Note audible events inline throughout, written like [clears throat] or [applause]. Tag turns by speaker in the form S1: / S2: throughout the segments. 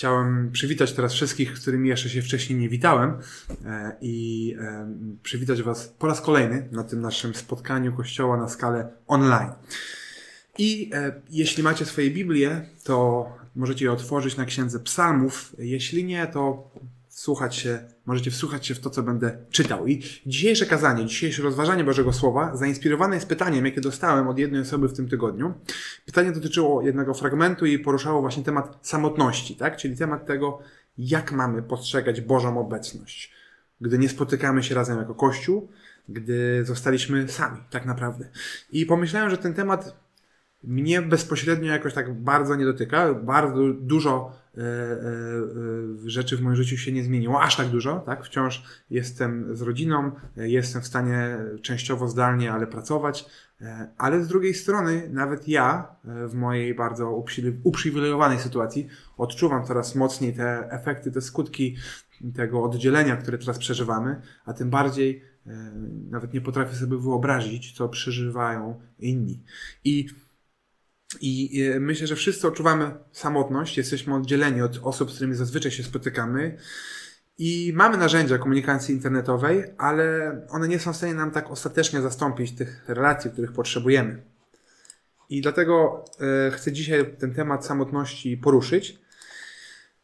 S1: Chciałem przywitać teraz wszystkich, z którymi jeszcze się wcześniej nie witałem e, i e, przywitać Was po raz kolejny na tym naszym spotkaniu Kościoła na skalę online. I e, jeśli macie swoje Biblię, to możecie je otworzyć na Księdze Psalmów. Jeśli nie, to wsłuchać się, możecie wsłuchać się w to, co będę czytał. I dzisiejsze kazanie, dzisiejsze rozważanie Bożego Słowa zainspirowane jest pytaniem, jakie dostałem od jednej osoby w tym tygodniu. Pytanie dotyczyło jednego fragmentu i poruszało właśnie temat samotności, tak? Czyli temat tego, jak mamy postrzegać Bożą obecność, gdy nie spotykamy się razem jako Kościół, gdy zostaliśmy sami, tak naprawdę. I pomyślałem, że ten temat mnie bezpośrednio jakoś tak bardzo nie dotyka. Bardzo dużo rzeczy w moim życiu się nie zmieniło, aż tak dużo, tak? Wciąż jestem z rodziną, e, jestem w stanie częściowo zdalnie, ale pracować, e, ale z drugiej strony nawet ja e, w mojej bardzo uprzywilejowanej sytuacji odczuwam coraz mocniej te efekty, te skutki tego oddzielenia, które teraz przeżywamy, a tym bardziej e, nawet nie potrafię sobie wyobrazić, co przeżywają inni. I i e, myślę, że wszyscy odczuwamy samotność, jesteśmy oddzieleni od osób, z którymi zazwyczaj się spotykamy. I mamy narzędzia komunikacji internetowej, ale one nie są w stanie nam tak ostatecznie zastąpić tych relacji, których potrzebujemy. I dlatego e, chcę dzisiaj ten temat samotności poruszyć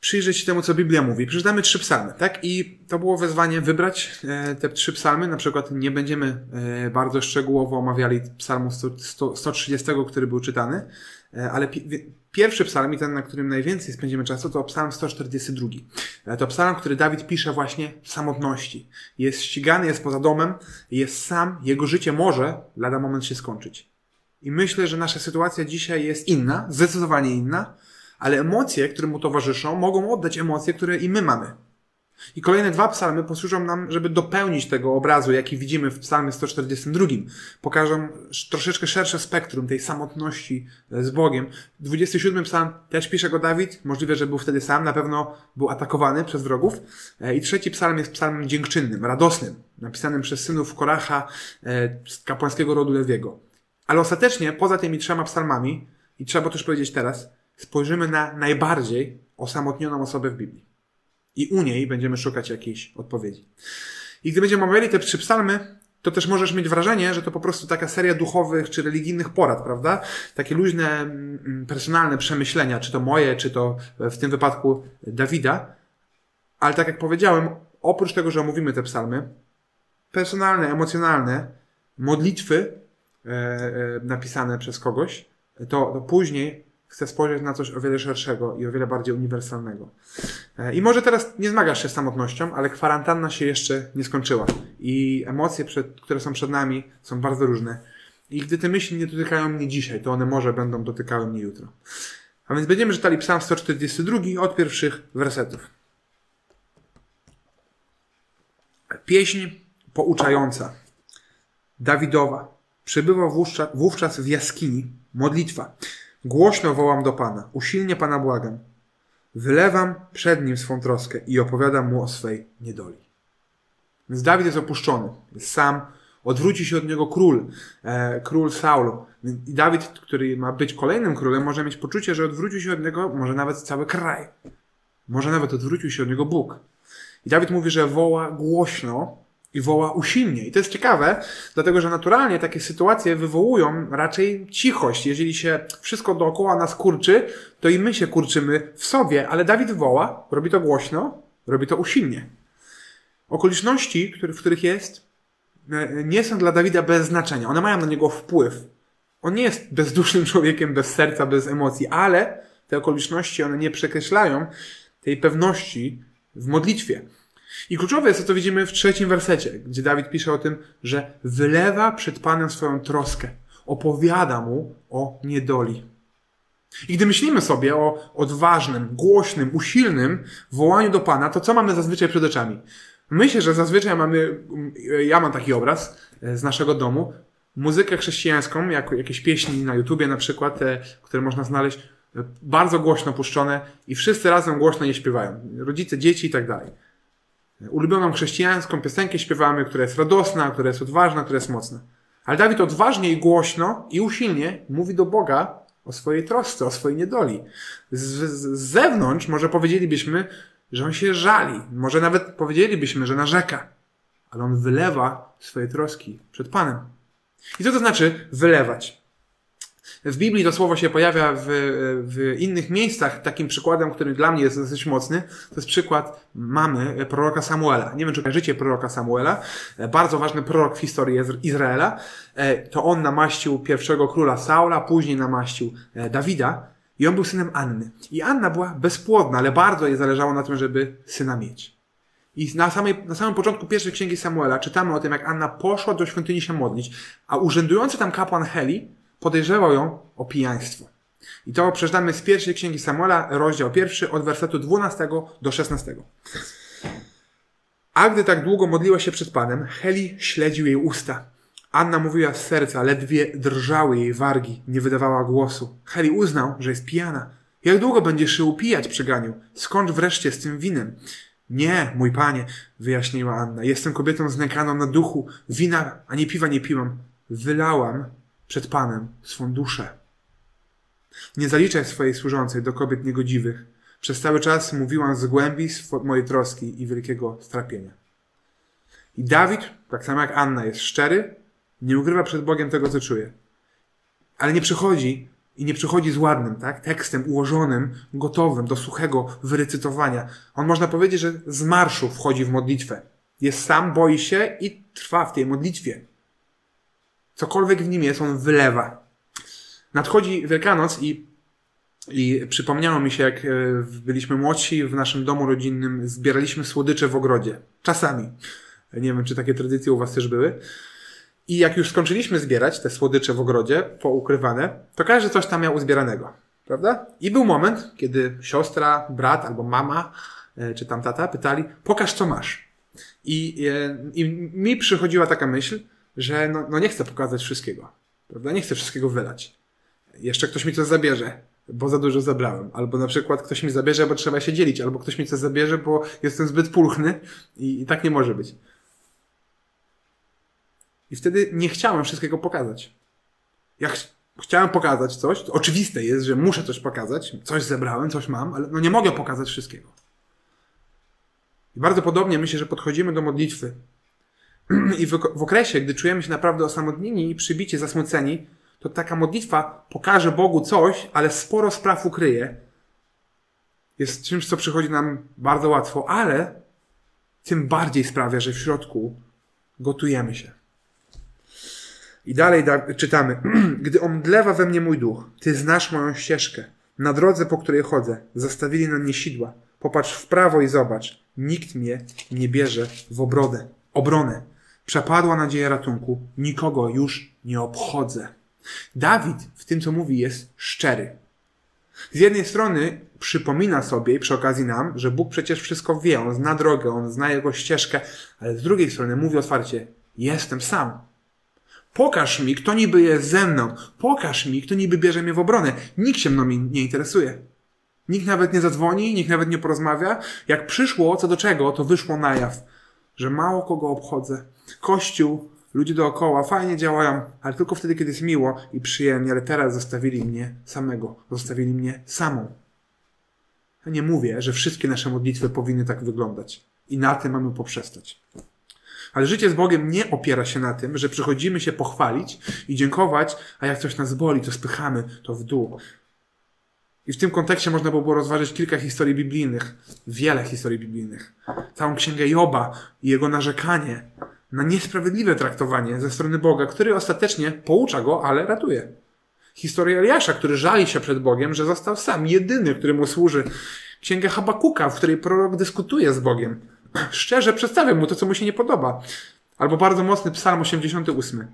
S1: przyjrzeć się temu, co Biblia mówi. Przeczytamy trzy psalmy, tak? I to było wezwanie wybrać e, te trzy psalmy. Na przykład nie będziemy e, bardzo szczegółowo omawiali psalmu 100, 100, 130, który był czytany, e, ale pi pierwszy psalm i ten, na którym najwięcej spędzimy czasu, to psalm 142. E, to psalm, który Dawid pisze właśnie w samotności. Jest ścigany, jest poza domem, jest sam, jego życie może lada moment się skończyć. I myślę, że nasza sytuacja dzisiaj jest inna, zdecydowanie inna, ale emocje, które mu towarzyszą, mogą oddać emocje, które i my mamy. I kolejne dwa psalmy posłużą nam, żeby dopełnić tego obrazu, jaki widzimy w psalmie 142. Pokażą troszeczkę szersze spektrum tej samotności e, z Bogiem. 27 psalm też pisze go Dawid. Możliwe, że był wtedy sam. Na pewno był atakowany przez wrogów. E, I trzeci psalm jest psalmem dziękczynnym, radosnym, napisanym przez synów Koracha e, z kapłańskiego rodu Lewiego. Ale ostatecznie, poza tymi trzema psalmami, i trzeba też powiedzieć teraz, spojrzymy na najbardziej osamotnioną osobę w Biblii. I u niej będziemy szukać jakiejś odpowiedzi. I gdy będziemy omawiali te trzy psalmy, to też możesz mieć wrażenie, że to po prostu taka seria duchowych czy religijnych porad, prawda? Takie luźne, mm, personalne przemyślenia, czy to moje, czy to w tym wypadku Dawida. Ale tak jak powiedziałem, oprócz tego, że omówimy te psalmy, personalne, emocjonalne, modlitwy e, e, napisane przez kogoś, to, to później chcę spojrzeć na coś o wiele szerszego i o wiele bardziej uniwersalnego. E, I może teraz nie zmagasz się z samotnością, ale kwarantanna się jeszcze nie skończyła. I emocje, przed, które są przed nami, są bardzo różne. I gdy te myśli nie dotykają mnie dzisiaj, to one może będą dotykały mnie jutro. A więc będziemy czytali Psalm 142 od pierwszych wersetów. Pieśń pouczająca. Dawidowa. Przebywał wówczas w jaskini. Modlitwa. Głośno wołam do Pana, usilnie Pana błagam. Wylewam przed Nim swą troskę i opowiadam Mu o swej niedoli. Więc Dawid jest opuszczony, jest sam, odwróci się od niego król, e, król Saulo. I Dawid, który ma być kolejnym królem, może mieć poczucie, że odwrócił się od niego może nawet cały kraj. Może nawet odwrócił się od niego Bóg. I Dawid mówi, że woła głośno, i woła usilnie. I to jest ciekawe, dlatego że naturalnie takie sytuacje wywołują raczej cichość. Jeżeli się wszystko dookoła nas kurczy, to i my się kurczymy w sobie, ale Dawid woła, robi to głośno, robi to usilnie. Okoliczności, w których jest, e, nie są dla Dawida bez znaczenia. One mają na niego wpływ. On nie jest bezdusznym [laughs] człowiekiem, bez serca, bez emocji, ale te okoliczności, one nie przekreślają tej pewności w modlitwie. I kluczowe jest to, co widzimy w trzecim wersecie, gdzie Dawid pisze o tym, że wylewa przed Panem swoją troskę, opowiada mu o niedoli. I gdy myślimy sobie o odważnym, głośnym, usilnym wołaniu do Pana, to co mamy zazwyczaj przed oczami? Myślę, że zazwyczaj mamy, ja mam taki obraz e, z naszego domu, muzykę chrześcijańską, jak jakieś pieśni na YouTubie na przykład, te, które można znaleźć, e, bardzo głośno puszczone i wszyscy razem głośno je śpiewają. Rodzice, dzieci i tak dalej ulubioną chrześcijańską piosenkę śpiewamy, która jest radosna, która jest odważna, która jest mocna. Ale Dawid odważnie i głośno i usilnie mówi do Boga o swojej trosce, o swojej niedoli. Z, z zewnątrz może powiedzielibyśmy, że on się żali. Może nawet powiedzielibyśmy, że narzeka. Ale on wylewa swoje troski przed Panem. I co to znaczy wylewać? W Biblii to słowo się pojawia w, w innych miejscach. Takim przykładem, który dla mnie jest dosyć mocny, to jest przykład mamy proroka Samuela. Nie wiem, czy kojarzycie proroka Samuela. Bardzo ważny prorok w historii Izraela. To on namaścił pierwszego króla Saula, później namaścił e, Dawida. I on był synem Anny. I Anna była bezpłodna, ale bardzo jej zależało na tym, żeby syna mieć. I na, samej, na samym początku pierwszej księgi Samuela czytamy o tym, jak Anna poszła do świątyni się modlić, a urzędujący tam kapłan Heli podejrzewał ją o pijaństwo. I to przeczytamy z pierwszej księgi Samuela, rozdział pierwszy, od wersetu 12 do 16. A gdy tak długo modliła się przed Panem, Heli śledził jej usta. Anna mówiła z serca, ledwie drżały jej wargi, nie wydawała głosu. Heli uznał, że jest pijana. Jak długo będziesz się upijać, przeganił? Skończ wreszcie z tym winem. Nie, mój panie, wyjaśniła Anna. Jestem kobietą znękaną na duchu. Wina ani piwa nie piłam. Wylałam przed Panem swą duszę. Nie zaliczaj swojej służącej do kobiet niegodziwych. Przez cały czas mówiłam z głębi mojej troski i wielkiego strapienia. I Dawid, tak samo jak Anna, jest szczery, nie ukrywa przed Bogiem tego, co czuje. Ale nie przychodzi i nie przychodzi z ładnym, tak? Tekstem ułożonym, gotowym do suchego wyrecytowania. On można powiedzieć, że z marszu wchodzi w modlitwę. Jest sam, boi się i trwa w tej modlitwie. Cokolwiek w nim jest, on wylewa. Nadchodzi Wielkanoc i, i przypomniało mi się, jak e, byliśmy młodsi w naszym domu rodzinnym, zbieraliśmy słodycze w ogrodzie. Czasami. Nie wiem, czy takie tradycje u was też były. I jak już skończyliśmy zbierać te słodycze w ogrodzie, poukrywane, to każdy coś tam miał uzbieranego. Prawda? I był moment, kiedy siostra, brat albo mama, e, czy tam tata pytali, pokaż co masz. I, e, i mi przychodziła taka myśl, że no, no nie chcę pokazać wszystkiego. Prawda? Nie chcę wszystkiego wylać. Jeszcze ktoś mi coś zabierze, bo za dużo zabrałem. Albo na przykład ktoś mi zabierze, bo trzeba się dzielić. Albo ktoś mi coś zabierze, bo jestem zbyt pulchny i, i tak nie może być. I wtedy nie chciałem wszystkiego pokazać. Ja ch chciałem pokazać coś, to oczywiste jest, że muszę coś pokazać, coś zebrałem, coś mam, ale no nie mogę pokazać wszystkiego. I bardzo podobnie myślę, że podchodzimy do modlitwy. [clears throat] I w, w okresie, gdy czujemy się naprawdę osamotnieni i przybici, zasmuceni, to taka modlitwa pokaże Bogu coś, ale sporo spraw ukryje. Jest czymś, co przychodzi nam bardzo łatwo, ale tym bardziej sprawia, że w środku gotujemy się. I dalej da, czytamy. [clears throat] Gdy omdlewa we mnie mój duch, ty znasz moją ścieżkę. Na drodze, po której chodzę, zastawili na mnie sidła. Popatrz w prawo i zobacz. Nikt mnie nie bierze w obrodę, obronę. Przepadła nadzieja ratunku. Nikogo już nie obchodzę. Dawid w tym, co mówi, jest szczery. Z jednej strony przypomina sobie i przy okazji nam, że Bóg przecież wszystko wie, On zna drogę, On zna Jego ścieżkę, ale z drugiej strony mówi otwarcie, jestem sam. Pokaż mi, kto niby jest ze mną. Pokaż mi, kto niby bierze mnie w obronę. Nikt się mną nie interesuje. Nikt nawet nie zadzwoni, nikt nawet nie porozmawia. Jak przyszło co do czego, to wyszło na jaw, że mało kogo obchodzę. Kościół, ludzie dookoła fajnie działają, ale tylko wtedy, kiedy jest miło i przyjemnie, ale teraz zostawili mnie samego. Zostawili mnie samą. Ja nie mówię, że wszystkie nasze modlitwy powinny tak wyglądać. I na tym mamy poprzestać. Ale życie z Bogiem nie opiera się na tym, że przychodzimy się pochwalić i dziękować, a jak coś nas boli, to spychamy to w dół. I w tym kontekście można by było rozważyć kilka historii biblijnych, wiele historii biblijnych. Całą księgę Joba i jego narzekanie na niesprawiedliwe traktowanie ze strony Boga, który ostatecznie poucza go, ale ratuje. Historia Eliasza, który żali się przed Bogiem, że został sam, jedyny, który mu służy. Księgę Habakuka, w której prorok dyskutuje z Bogiem [clears throat] szczerze przedstawia mu to, co mu się nie podoba. Albo bardzo mocny Psalm 88,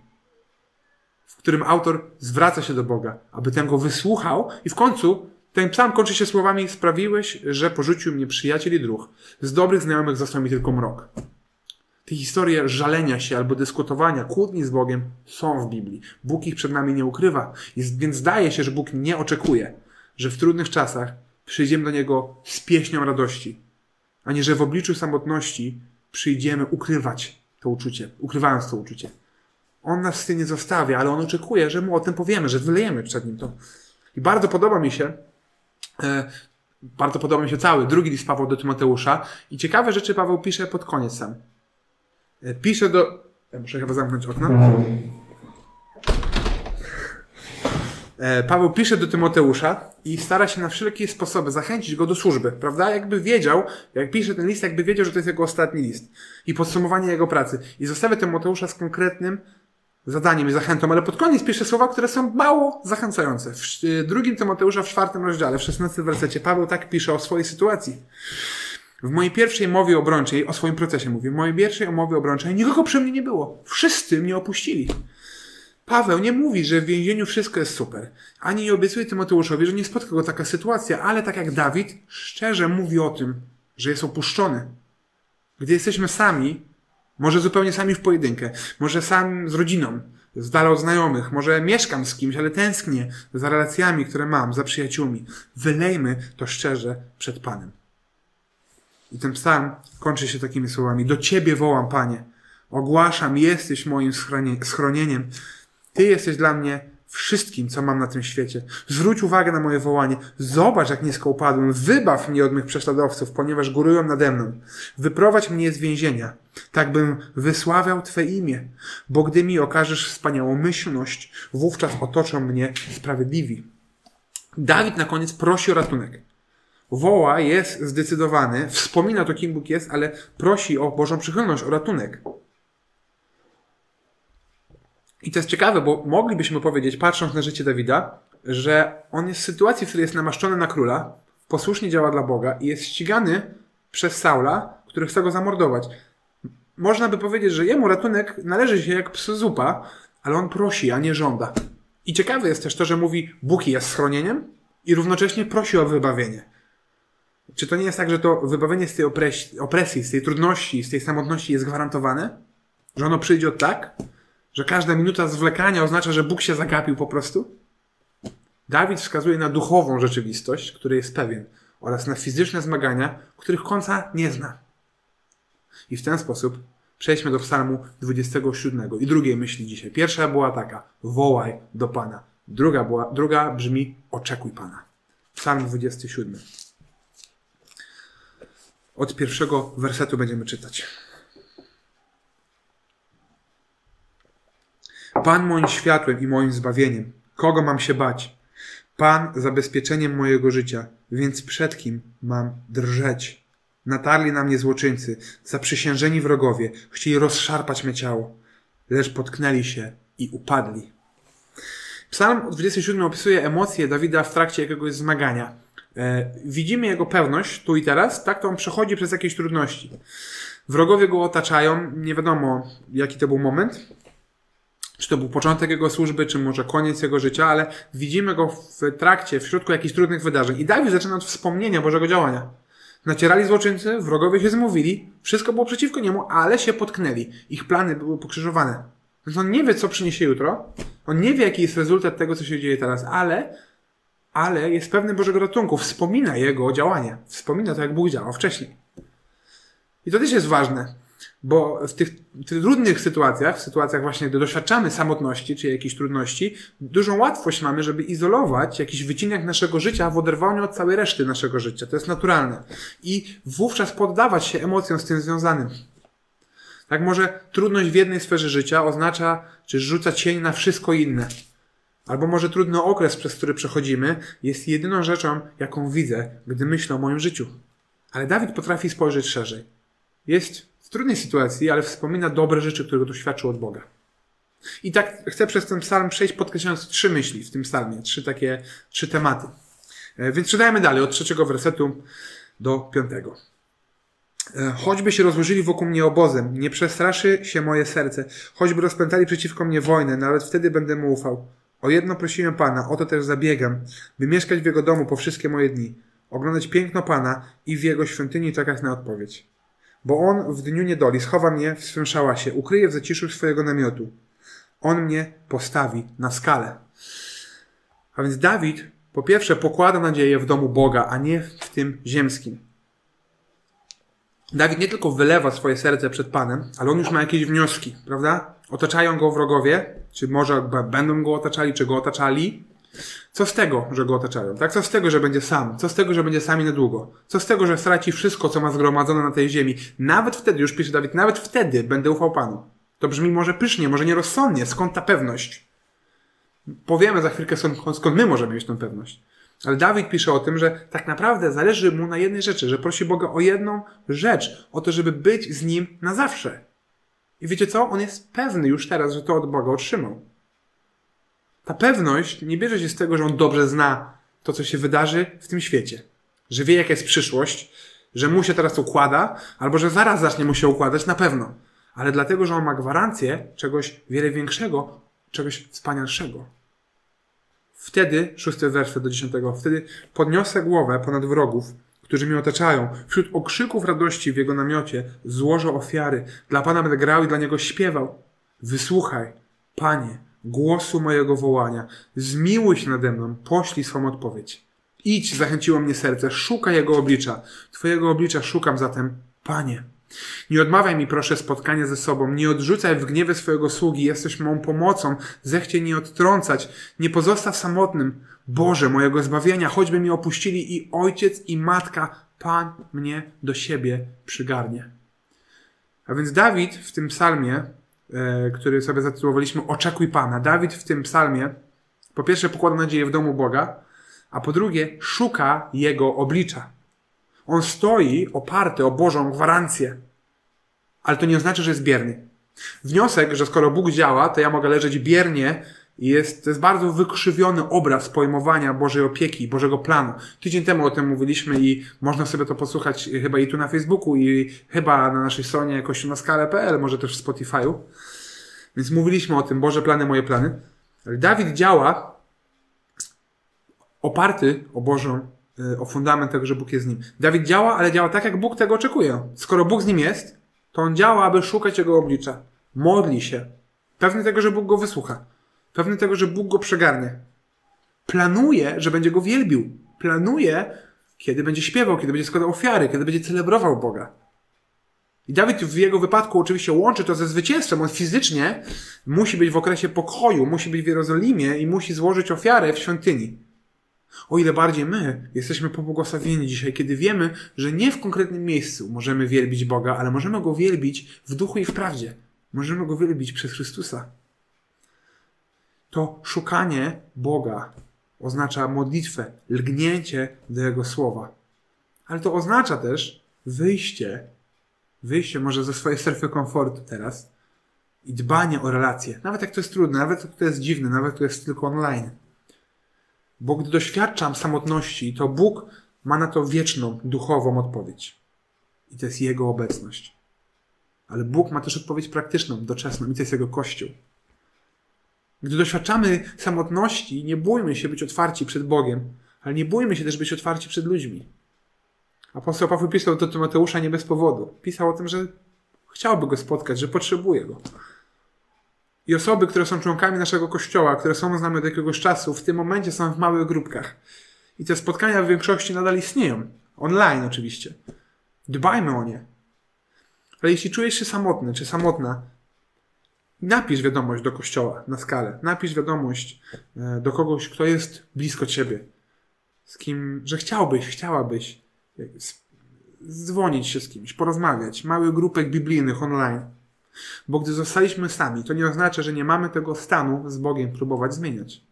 S1: w którym autor zwraca się do Boga, aby ten go wysłuchał i w końcu ten psalm kończy się słowami sprawiłeś, że porzucił mnie przyjaciel i druh. Z dobrych znajomych został mi tylko mrok. Te historie żalenia się albo dyskutowania, kłótni z Bogiem są w Biblii. Bóg ich przed nami nie ukrywa. Więc zdaje się, że Bóg nie oczekuje, że w trudnych czasach przyjdziemy do Niego z pieśnią radości, a nie że w obliczu samotności przyjdziemy ukrywać to uczucie, ukrywając to uczucie. On nas w tym nie zostawia, ale on oczekuje, że mu o tym powiemy, że wylejemy przed nim to. I bardzo podoba mi się, bardzo podoba mi się cały drugi list Paweł do Tymoteusza i ciekawe rzeczy Paweł pisze pod koniec sam. E, pisze do... Ja muszę chyba zamknąć okno. E, Paweł pisze do Tymoteusza i stara się na wszelkie sposoby zachęcić go do służby, prawda? Jakby wiedział, jak pisze ten list, jakby wiedział, że to jest jego ostatni list i podsumowanie jego pracy. I zostawia Tymoteusza z konkretnym zadaniem i zachętą, ale pod koniec pisze słowa, które są mało zachęcające. W y, drugim Tymoteusza w czwartym rozdziale, w szesnastym wersecie, Paweł tak pisze o swojej sytuacji. W mojej pierwszej mowie obrończej, o swoim procesie mówię, w mojej pierwszej mowie obrończej nikogo przy mnie nie było. Wszyscy mnie opuścili. Paweł nie mówi, że w więzieniu wszystko jest super. Ani nie obiecuje Tymoteuszowi, że nie spotka go taka sytuacja, ale tak jak Dawid, szczerze mówi o tym, że jest opuszczony. Gdy jesteśmy sami, może zupełnie sami w pojedynkę, może sam z rodziną, z dala od znajomych, może mieszkam z kimś, ale tęsknię za relacjami, które mam, za przyjaciółmi. Wylejmy to szczerze przed Panem. I ten psalm kończy się takimi słowami. Do Ciebie wołam, Panie. Ogłaszam, jesteś moim schronieniem. Ty jesteś dla mnie wszystkim, co mam na tym świecie. Zwróć uwagę na moje wołanie. Zobacz, jak nisko upadłem. Wybaw mnie od mych prześladowców, ponieważ górują nade mną. Wyprowadź mnie z więzienia, tak bym wysławiał Twe imię. Bo gdy mi okażesz wspaniałą myślność, wówczas otoczą mnie sprawiedliwi. Dawid na koniec prosi o ratunek. Woła, jest zdecydowany, wspomina to, kim Bóg jest, ale prosi o Bożą przychylność, o ratunek. I to jest ciekawe, bo moglibyśmy powiedzieć, patrząc na życie Dawida, że on jest w sytuacji, w której jest namaszczony na króla, posłusznie działa dla Boga i jest ścigany przez Saula, który chce go zamordować. Można by powiedzieć, że jemu ratunek należy się jak psu zupa, ale on prosi, a nie żąda. I ciekawe jest też to, że mówi, Bóg jest schronieniem i równocześnie prosi o wybawienie. Czy to nie jest tak, że to wybawienie z tej opresji, opresji z tej trudności, z tej samotności jest gwarantowane? Że ono przyjdzie od tak? Że każda minuta zwlekania oznacza, że Bóg się zagapił po prostu? Dawid wskazuje na duchową rzeczywistość, której jest pewien, oraz na fizyczne zmagania, których końca nie zna. I w ten sposób przejdźmy do psalmu 27 i drugiej myśli dzisiaj. Pierwsza była taka, wołaj do Pana. Druga, była, druga brzmi, oczekuj Pana. Psalm 27. Od pierwszego wersetu będziemy czytać. Pan moim światłem i moim zbawieniem. Kogo mam się bać? Pan zabezpieczeniem mojego życia, więc przed kim mam drżeć? Natarli na mnie złoczyńcy, zaprzysiężeni wrogowie, chcieli rozszarpać me ciało, lecz potknęli się i upadli. Psalm 27 opisuje emocje Dawida w trakcie jakiegoś zmagania. E, widzimy jego pewność tu i teraz, tak to on przechodzi przez jakieś trudności. Wrogowie go otaczają, nie wiadomo jaki to był moment, czy to był początek jego służby, czy może koniec jego życia, ale widzimy go w trakcie, w środku jakichś trudnych wydarzeń. I Dawid zaczyna od wspomnienia Bożego działania. Nacierali złoczyńcy, wrogowie się zmówili, wszystko było przeciwko niemu, ale się potknęli. Ich plany były pokrzyżowane. Więc on nie wie, co przyniesie jutro. On nie wie, jaki jest rezultat tego, co się dzieje teraz, ale, ale jest pewny Bożego ratunku. Wspomina jego działanie. Wspomina to, jak Bóg działał wcześniej. I to też jest ważne. Bo w tych, tych trudnych sytuacjach, w sytuacjach właśnie, gdy doświadczamy samotności czy jakichś trudności, dużą łatwość mamy, żeby izolować jakiś wycinek naszego życia w oderwaniu od całej reszty naszego życia. To jest naturalne. I wówczas poddawać się emocjom z tym związanym. Tak może trudność w jednej sferze życia oznacza, czy rzuca cień na wszystko inne. Albo może trudny okres, przez który przechodzimy, jest jedyną rzeczą, jaką widzę, gdy myślę o moim życiu. Ale Dawid potrafi spojrzeć szerzej. Jest trudnej sytuacji, ale wspomina dobre rzeczy, które doświadczył od Boga. I tak chcę przez ten psalm przejść, podkreślając trzy myśli w tym psalmie, trzy takie, trzy tematy. E, więc czytajmy dalej, od trzeciego wersetu do piątego. E, choćby się rozłożyli wokół mnie obozem, nie przestraszy się moje serce, choćby rozpętali przeciwko mnie wojnę, nawet wtedy będę mu ufał. O jedno prosiłem Pana, o to też zabiegam, by mieszkać w Jego domu po wszystkie moje dni, oglądać piękno Pana i w Jego świątyni czekać na odpowiedź bo on w dniu niedoli schowa mnie w swym szałasie, ukryje w zaciszu swojego namiotu. On mnie postawi na skalę. A więc Dawid po pierwsze pokłada nadzieję w domu Boga, a nie w tym ziemskim. Dawid nie tylko wylewa swoje serce przed Panem, ale on już ma jakieś wnioski, prawda? Otaczają go wrogowie, czy może będą go otaczali, czy go otaczali. Co z tego, że go otaczają? Tak? Co z tego, że będzie sam? Co z tego, że będzie sami na długo? Co z tego, że straci wszystko, co ma zgromadzone na tej ziemi? Nawet wtedy, już pisze Dawid, nawet wtedy będę ufał Panu. To brzmi może pysznie, może nierozsądnie. Skąd ta pewność? Powiemy za chwilkę, skąd, skąd my możemy mieć tę pewność. Ale Dawid pisze o tym, że tak naprawdę zależy mu na jednej rzeczy, że prosi Boga o jedną rzecz, o to, żeby być z nim na zawsze. I wiecie co? On jest pewny już teraz, że to od Boga otrzymał. Ta pewność nie bierze się z tego, że on dobrze zna to, co się wydarzy w tym świecie. Że wie, jaka jest przyszłość, że mu się teraz układa, albo że zaraz zacznie mu się układać, na pewno. Ale dlatego, że on ma gwarancję czegoś wiele większego, czegoś wspanialszego. Wtedy, szósty werset do dziesiątego, wtedy podniosę głowę ponad wrogów, którzy mnie otaczają. Wśród okrzyków radości w jego namiocie złożę ofiary. Dla Pana będę grał i dla Niego śpiewał. Wysłuchaj, Panie, głosu mojego wołania. Zmiłuj się nade mną, poślij swą odpowiedź. Idź, zachęciło mnie serce, szukaj Jego oblicza. Twojego oblicza szukam zatem, Panie. Nie odmawiaj mi proszę spotkania ze sobą, nie odrzucaj w gniewie swojego sługi, jesteś mą pomocą, zechcie nie odtrącać, nie pozostaw samotnym. Boże mojego zbawienia, choćby mnie opuścili i ojciec i matka, Pan mnie do siebie przygarnie. A więc Dawid w tym psalmie, który sobie zatytułowaliśmy Oczekuj Pana, Dawid w tym psalmie po pierwsze pokłada nadzieję w domu Boga, a po drugie szuka Jego oblicza. On stoi oparty o Bożą gwarancję. Ale to nie oznacza, że jest bierny. Wniosek, że skoro Bóg działa, to ja mogę leżeć biernie jest, to jest bardzo wykrzywiony obraz pojmowania Bożej opieki, Bożego planu. Tydzień temu o tym mówiliśmy i można sobie to posłuchać chyba i tu na Facebooku i chyba na naszej stronie kościółnaskale.pl, może też w Spotify'u. Więc mówiliśmy o tym, Boże plany, moje plany. Dawid działa oparty o Bożą Y, o fundament tego, że Bóg jest z nim. Dawid działa, ale działa tak, jak Bóg tego oczekuje. Skoro Bóg z nim jest, to on działa, aby szukać Jego oblicza. Modli się. Pewny tego, że Bóg go wysłucha. Pewny tego, że Bóg go przegarnie. Planuje, że będzie go wielbił. Planuje, kiedy będzie śpiewał, kiedy będzie składał ofiary, kiedy będzie celebrował Boga. I Dawid w jego wypadku oczywiście łączy to ze zwycięstwem. On fizycznie musi być w okresie pokoju, musi być w Jerozolimie i musi złożyć ofiarę w świątyni. O ile bardziej my jesteśmy pobłogosławieni dzisiaj, kiedy wiemy, że nie w konkretnym miejscu możemy wielbić Boga, ale możemy Go wielbić w duchu i w prawdzie. Możemy Go wielbić przez Chrystusa. To szukanie Boga oznacza modlitwę, lgnięcie do Jego słowa. Ale to oznacza też wyjście, wyjście może ze swojej strefy komfortu teraz i dbanie o relacje. Nawet jak to jest trudne, nawet jak to jest dziwne, nawet jak to jest tylko online. Bo gdy doświadczam samotności, to Bóg ma na to wieczną, duchową odpowiedź. I to jest Jego obecność. Ale Bóg ma też odpowiedź praktyczną, doczesną, i to jest Jego Kościół. Gdy doświadczamy samotności, nie bójmy się być otwarci przed Bogiem, ale nie bójmy się też być otwarci przed ludźmi. Apostoł Paweł pisał do Tymoteusza nie bez powodu. Pisał o tym, że chciałby go spotkać, że potrzebuje go. I osoby, które są członkami naszego kościoła, które są z nami od jakiegoś czasu, w tym momencie są w małych grupkach. I te spotkania w większości nadal istnieją. Online oczywiście. Dbajmy o nie. Ale jeśli czujesz się samotny czy samotna, napisz wiadomość do kościoła na skalę. Napisz wiadomość e, do kogoś, kto jest blisko ciebie. Z kim, że chciałbyś, chciałabyś dzwonić się z kimś, porozmawiać. Mały grupek biblijnych online. Bo gdy zostaliśmy sami, to nie oznacza, że nie mamy tego stanu z Bogiem próbować zmieniać.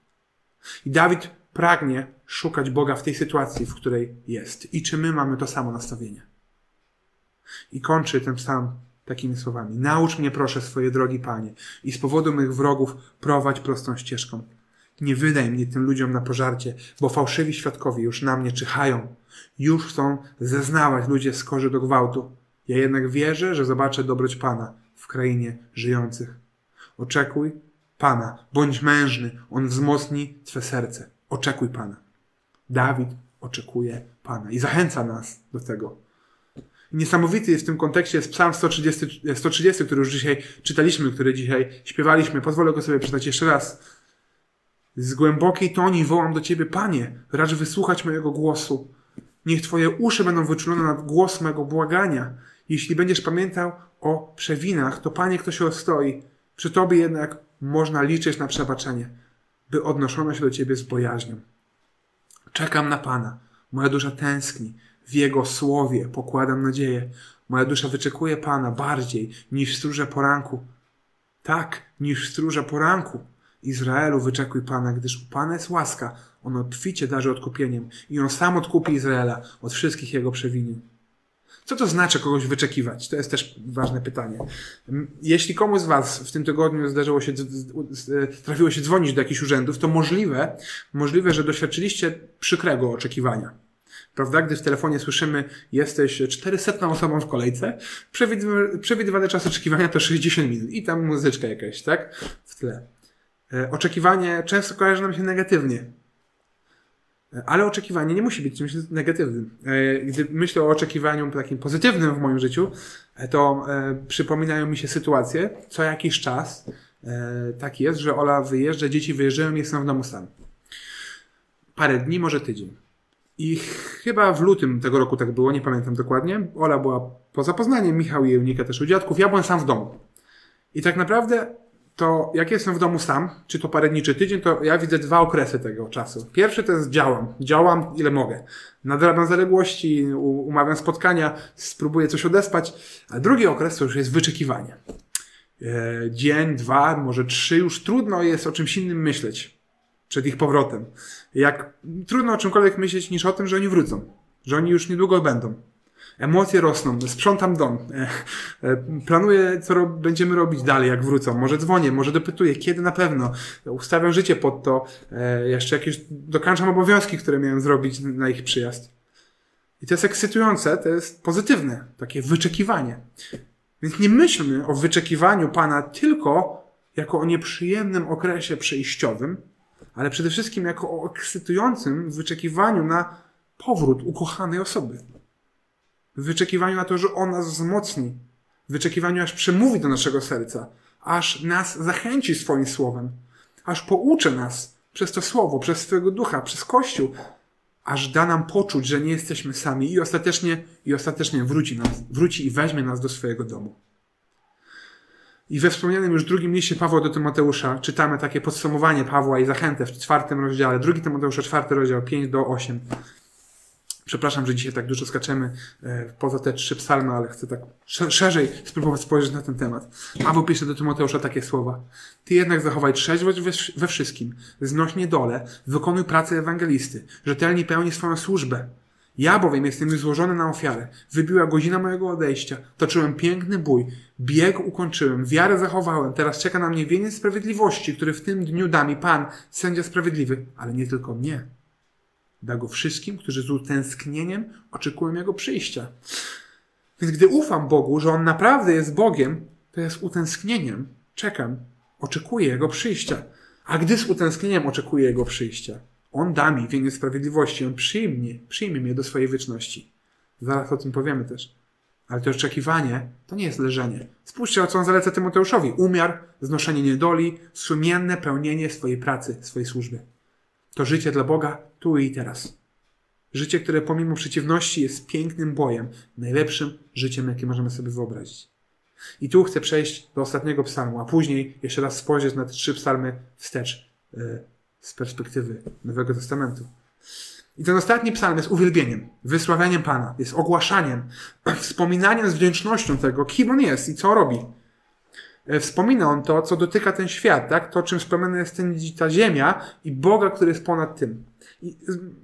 S1: I Dawid pragnie szukać Boga w tej sytuacji, w której jest. I czy my mamy to samo nastawienie? I kończy ten psalm takimi słowami. Naucz mnie proszę swoje drogi Panie i z powodu mych wrogów prowadź prostą ścieżką. Nie wydaj mnie tym ludziom na pożarcie, bo fałszywi świadkowie już na mnie czyhają. Już chcą zeznawać ludzie skorzy do gwałtu. Ja jednak wierzę, że zobaczę dobroć Pana w krainie żyjących. Oczekuj Pana, bądź mężny, On wzmocni Twe serce. Oczekuj Pana. Dawid oczekuje Pana i zachęca nas do tego. Niesamowity jest w tym kontekście jest Psalm 130, 130, który już dzisiaj czytaliśmy, który dzisiaj śpiewaliśmy. Pozwolę go sobie przeczytać jeszcze raz. Z głębokiej toni wołam do Ciebie, Panie, racz wysłuchać mojego głosu. Niech Twoje uszy będą wyczulone na głos mego błagania. Jeśli będziesz pamiętał o przewinach, to Panie, kto się ostoi. Przy Tobie jednak można liczyć na przebaczenie. by odnoszono się do Ciebie z bojaźnią. Czekam na Pana. Moja dusza tęskni. W Jego słowie pokładam nadzieję. Moja dusza wyczekuje Pana bardziej niż stróże poranku. Tak, niż stróże poranku. Izraelu wyczekuj Pana, gdyż u Pana jest łaska. On obficie darzy odkupieniem i On sam odkupi Izraela od wszystkich jego przewinień. Co to znaczy kogoś wyczekiwać? To jest też ważne pytanie. Jeśli komuś z Was w tym tygodniu zdarzyło się, trafiło się dzwonić do jakichś urzędów, to możliwe, możliwe, że doświadczyliście przykrego oczekiwania. Prawda? Gdy w telefonie słyszymy, jesteś 400 osobą w kolejce, przewidywany czas oczekiwania to 60 minut i tam muzyczka jakaś, tak? W tle. E, oczekiwanie często kojarzy nam się negatywnie. Ale oczekiwanie nie musi być czymś negatywnym. E, gdy myślę o oczekiwaniu takim pozytywnym w moim życiu, e, to e, przypominają mi się sytuacje, co jakiś czas tak jest, że Ola wyjeżdża, dzieci wyjeżdżają i jestem w domu sam. Parę dni, może tydzień. I chyba w lutym tego roku tak było, nie pamiętam dokładnie. Ola była poza Poznaniem, Michał i Eunika też u dziadków, ja byłem sam w domu. I tak naprawdę to jak jestem w domu sam, czy to parę dni, czy tydzień, to ja widzę dwa okresy tego czasu. Pierwszy to jest działam. Działam ile mogę. Nadrabiam zaległości, umawiam spotkania, spróbuję coś odespać. A drugi okres to już jest wyczekiwanie. E, dzień, dwa, może trzy, już trudno jest o czymś innym myśleć przed ich powrotem. Jak trudno o czymkolwiek myśleć niż o tym, że oni wrócą. Że oni już niedługo będą. Emocje rosną, sprzątam dom, e, e, planuję, co ro będziemy robić dalej, jak wrócą. Może dzwonię, może dopytuję, kiedy na pewno. Ustawiam życie pod to. E, jeszcze jakieś dokończam obowiązki, które miałem zrobić na ich przyjazd. I to jest ekscytujące, to jest pozytywne, takie wyczekiwanie. Więc nie myślmy o wyczekiwaniu Pana tylko jako o nieprzyjemnym okresie przejściowym, ale przede wszystkim jako o ekscytującym wyczekiwaniu na powrót ukochanej osoby. Wyczekiwaniu na to, że On nas wzmocni, wyczekiwaniu aż przemówi do naszego serca, aż nas zachęci swoim słowem, aż pouczy nas przez to słowo, przez swojego ducha, przez Kościół, aż da nam poczuć, że nie jesteśmy sami i ostatecznie, i ostatecznie wróci, nas, wróci i weźmie nas do swojego domu. I we wspomnianym już drugim liście Pawła do Tymoteusza czytamy takie podsumowanie Pawła i zachętę w czwartym rozdziale, drugi Tymoteusza, czwarty rozdział, 5 do 8. Przepraszam, że dzisiaj tak dużo skaczemy e, poza te trzy psalmy, ale chcę tak szerzej spróbować spojrzeć na ten temat. Paweł pisze do Tymoteusza takie słowa. Ty jednak zachowaj trzeźwość we wszystkim, znośnie dole, wykonuj pracę ewangelisty, rzetelnie pełni swoją służbę. Ja bowiem jestem już złożony na ofiarę. Wybiła godzina mojego odejścia. Toczyłem piękny bój. Bieg ukończyłem. Wiarę zachowałem. Teraz czeka na mnie wieniec sprawiedliwości, który w tym dniu da mi Pan, sędzia sprawiedliwy. Ale nie tylko mnie Da go wszystkim, którzy z utęsknieniem oczekują Jego przyjścia. Więc gdy ufam Bogu, że On naprawdę jest Bogiem, to ja z utęsknieniem czekam, oczekuję Jego przyjścia. A gdy z utęsknieniem oczekuję Jego przyjścia, On da mi wieniec sprawiedliwości, On przyjmie, przyjmie mnie do swojej wieczności. Zaraz o tym powiemy też. Ale to oczekiwanie to nie jest leżenie. Spójrzcie, o co on zaleca Tymoteuszowi. Umiar, znoszenie niedoli, sumienne pełnienie swojej pracy, swojej służby. To życie dla Boga tu i teraz. Życie, które pomimo przeciwności jest pięknym bojem, najlepszym życiem, jakie możemy sobie wyobrazić. I tu chcę przejść do ostatniego psalmu, a później jeszcze raz spojrzeć na te trzy psalmy wstecz yy, z perspektywy Nowego Testamentu. I ten ostatni psalm jest uwielbieniem, wysławianiem Pana, jest ogłaszaniem, [clears throat] wspominaniem z wdzięcznością tego, kim On jest i co robi. E, wspomina on to, co dotyka ten świat, tak? To, czym spełniona jest ten, ta ziemia i Boga, który jest ponad tym. I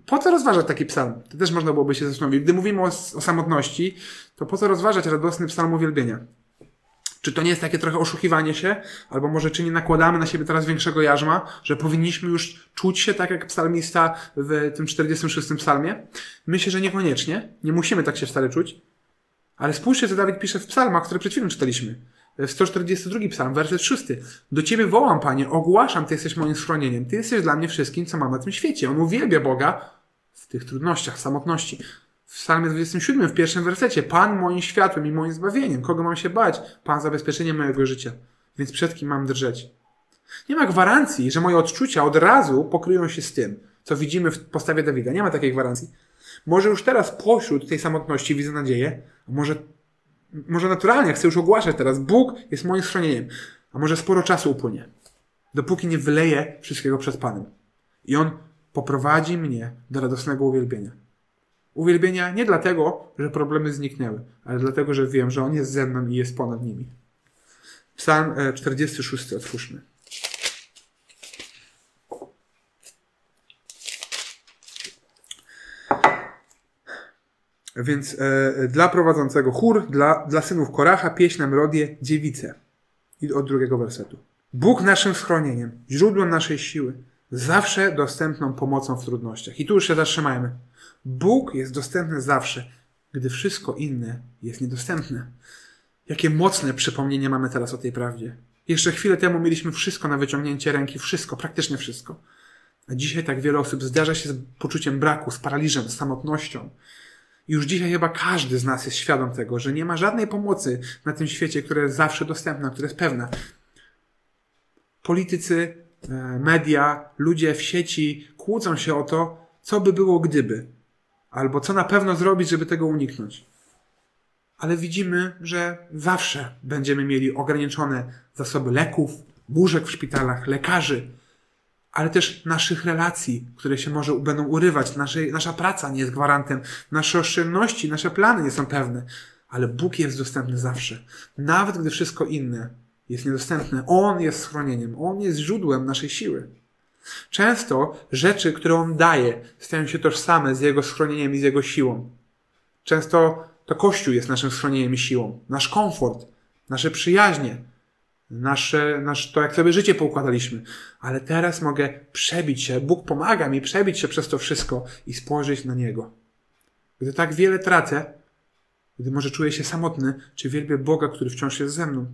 S1: po co rozważać taki psalm? To też można byłoby się zastanowić. Gdy mówimy o, o samotności, to po co rozważać radosny psalm uwielbienia? Czy to nie jest takie trochę oszukiwanie się? Albo może czy nie nakładamy na siebie teraz większego jarzma, że powinniśmy już czuć się tak jak psalmista w tym 46 psalmie? Myślę, że niekoniecznie. Nie musimy tak się wcale czuć. Ale spójrzcie, co Dawid pisze w psalmach, które przed chwilą czytaliśmy. 142 psalm, werset 6. Do Ciebie wołam, Panie, ogłaszam, Ty jesteś moim schronieniem. Ty jesteś dla mnie wszystkim, co mam na tym świecie. On uwielbia Boga w tych trudnościach, samotności. W psalmie 27, w pierwszym wersecie. Pan moim światłem i moim zbawieniem. Kogo mam się bać? Pan zabezpieczenie mojego życia. Więc przed kim mam drżeć? Nie ma gwarancji, że moje odczucia od razu pokryją się z tym, co widzimy w postawie Dawida. Nie ma takiej gwarancji. Może już teraz pośród tej samotności widzę nadzieję, a może może naturalnie chcę już ogłaszać teraz, Bóg jest moim schronieniem, a może sporo czasu upłynie. dopóki nie wyleję wszystkiego przed Panem. I On poprowadzi mnie do radosnego uwielbienia. Uwielbienia nie dlatego, że problemy zniknęły, ale dlatego, że wiem, że On jest ze mną i jest ponad nimi. Psalm 46 e, otwórzmy. Więc e, dla prowadzącego chór, dla, dla synów Koracha pieśń na melodię dziewice. I od drugiego wersetu. Bóg naszym schronieniem, źródłem naszej siły, zawsze dostępną pomocą w trudnościach. I tu już się zatrzymajmy. Bóg jest dostępny zawsze, gdy wszystko inne jest niedostępne. Jakie mocne przypomnienie mamy teraz o tej prawdzie. Jeszcze chwilę temu mieliśmy wszystko na wyciągnięcie ręki, wszystko, praktycznie wszystko. A dzisiaj tak wiele osób zdarza się z poczuciem braku, z paraliżem, z samotnością. Już dzisiaj chyba każdy z nas jest świadom tego, że nie ma żadnej pomocy na tym świecie, która jest zawsze dostępna, która jest pewna. Politycy, e, media, ludzie w sieci kłócą się o to, co by było gdyby, albo co na pewno zrobić, żeby tego uniknąć. Ale widzimy, że zawsze będziemy mieli ograniczone zasoby leków, łóżek w szpitalach, lekarzy, ale też naszych relacji, które się może będą urywać. Nasza praca nie jest gwarantem, nasze oszczędności, nasze plany nie są pewne, ale Bóg jest dostępny zawsze. Nawet gdy wszystko inne jest niedostępne, On jest schronieniem, On jest źródłem naszej siły. Często rzeczy, które On daje, stają się tożsame z Jego schronieniem i z Jego siłą. Często to Kościół jest naszym schronieniem i siłą, nasz komfort, nasze przyjaźnie, nasze, nasz, to jak sobie życie poukładaliśmy. Ale teraz mogę przebić się, Bóg pomaga mi przebić się przez to wszystko i spojrzeć na Niego. Gdy tak wiele tracę, gdy może czuję się samotny, czy wielbię Boga, który wciąż jest ze mną.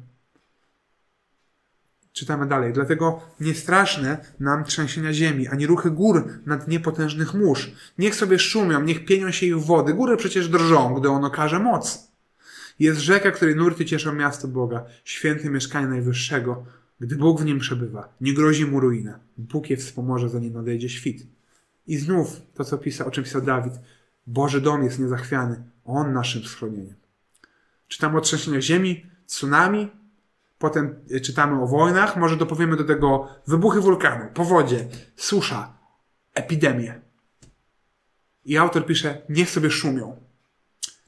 S1: Czytamy dalej. Dlatego nie straszne nam trzęsienia ziemi, ani ruchy gór nad niepotężnych mórz. Niech sobie szumią, niech pienią się ich wody. Góry przecież drżą, gdy on okaże moc. Jest rzeka, której nurty cieszą miasto Boga, święte mieszkanie Najwyższego. Gdy Bóg w nim przebywa, nie grozi mu ruina. Bóg je wspomoże, zanim nadejdzie świt. I znów to, co pisał, o czym pisał Dawid. Boży dom jest niezachwiany. On naszym schronieniem. Czytamy o trzęsieniach ziemi, tsunami, potem czytamy o wojnach, może dopowiemy do tego wybuchy wulkanu, powodzie, susza, epidemie. I autor pisze, niech sobie szumią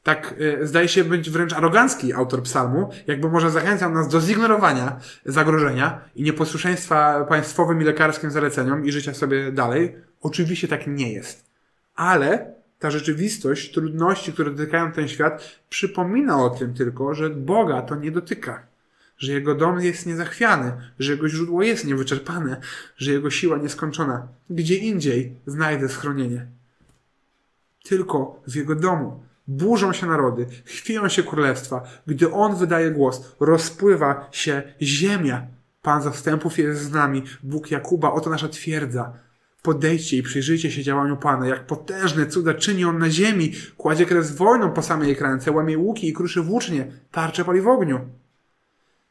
S1: tak y, zdaje się być wręcz arogancki autor psalmu, jakby może zachęcał nas do zignorowania zagrożenia i nieposłuszeństwa państwowym i lekarskim zaleceniom i życia sobie dalej. Oczywiście tak nie jest. Ale ta rzeczywistość, trudności, które dotykają ten świat, przypomina o tym tylko, że Boga to nie dotyka. Że Jego dom jest niezachwiany, że Jego źródło jest niewyczerpane, że Jego siła nieskończona. Gdzie indziej znajdę schronienie. Tylko w Jego domu. Burzą się narody, chwieją się królestwa. Gdy On wydaje głos, rozpływa się ziemia. Pan zastępów jest z nami, Bóg Jakuba, oto nasza twierdza. Podejdźcie i przyjrzyjcie się działaniu Pana, jak potężne cuda czyni On na ziemi, kładzie kres wojną po samej kręce, łamie łuki i kruszy włócznie, tarcze pali w ogniu.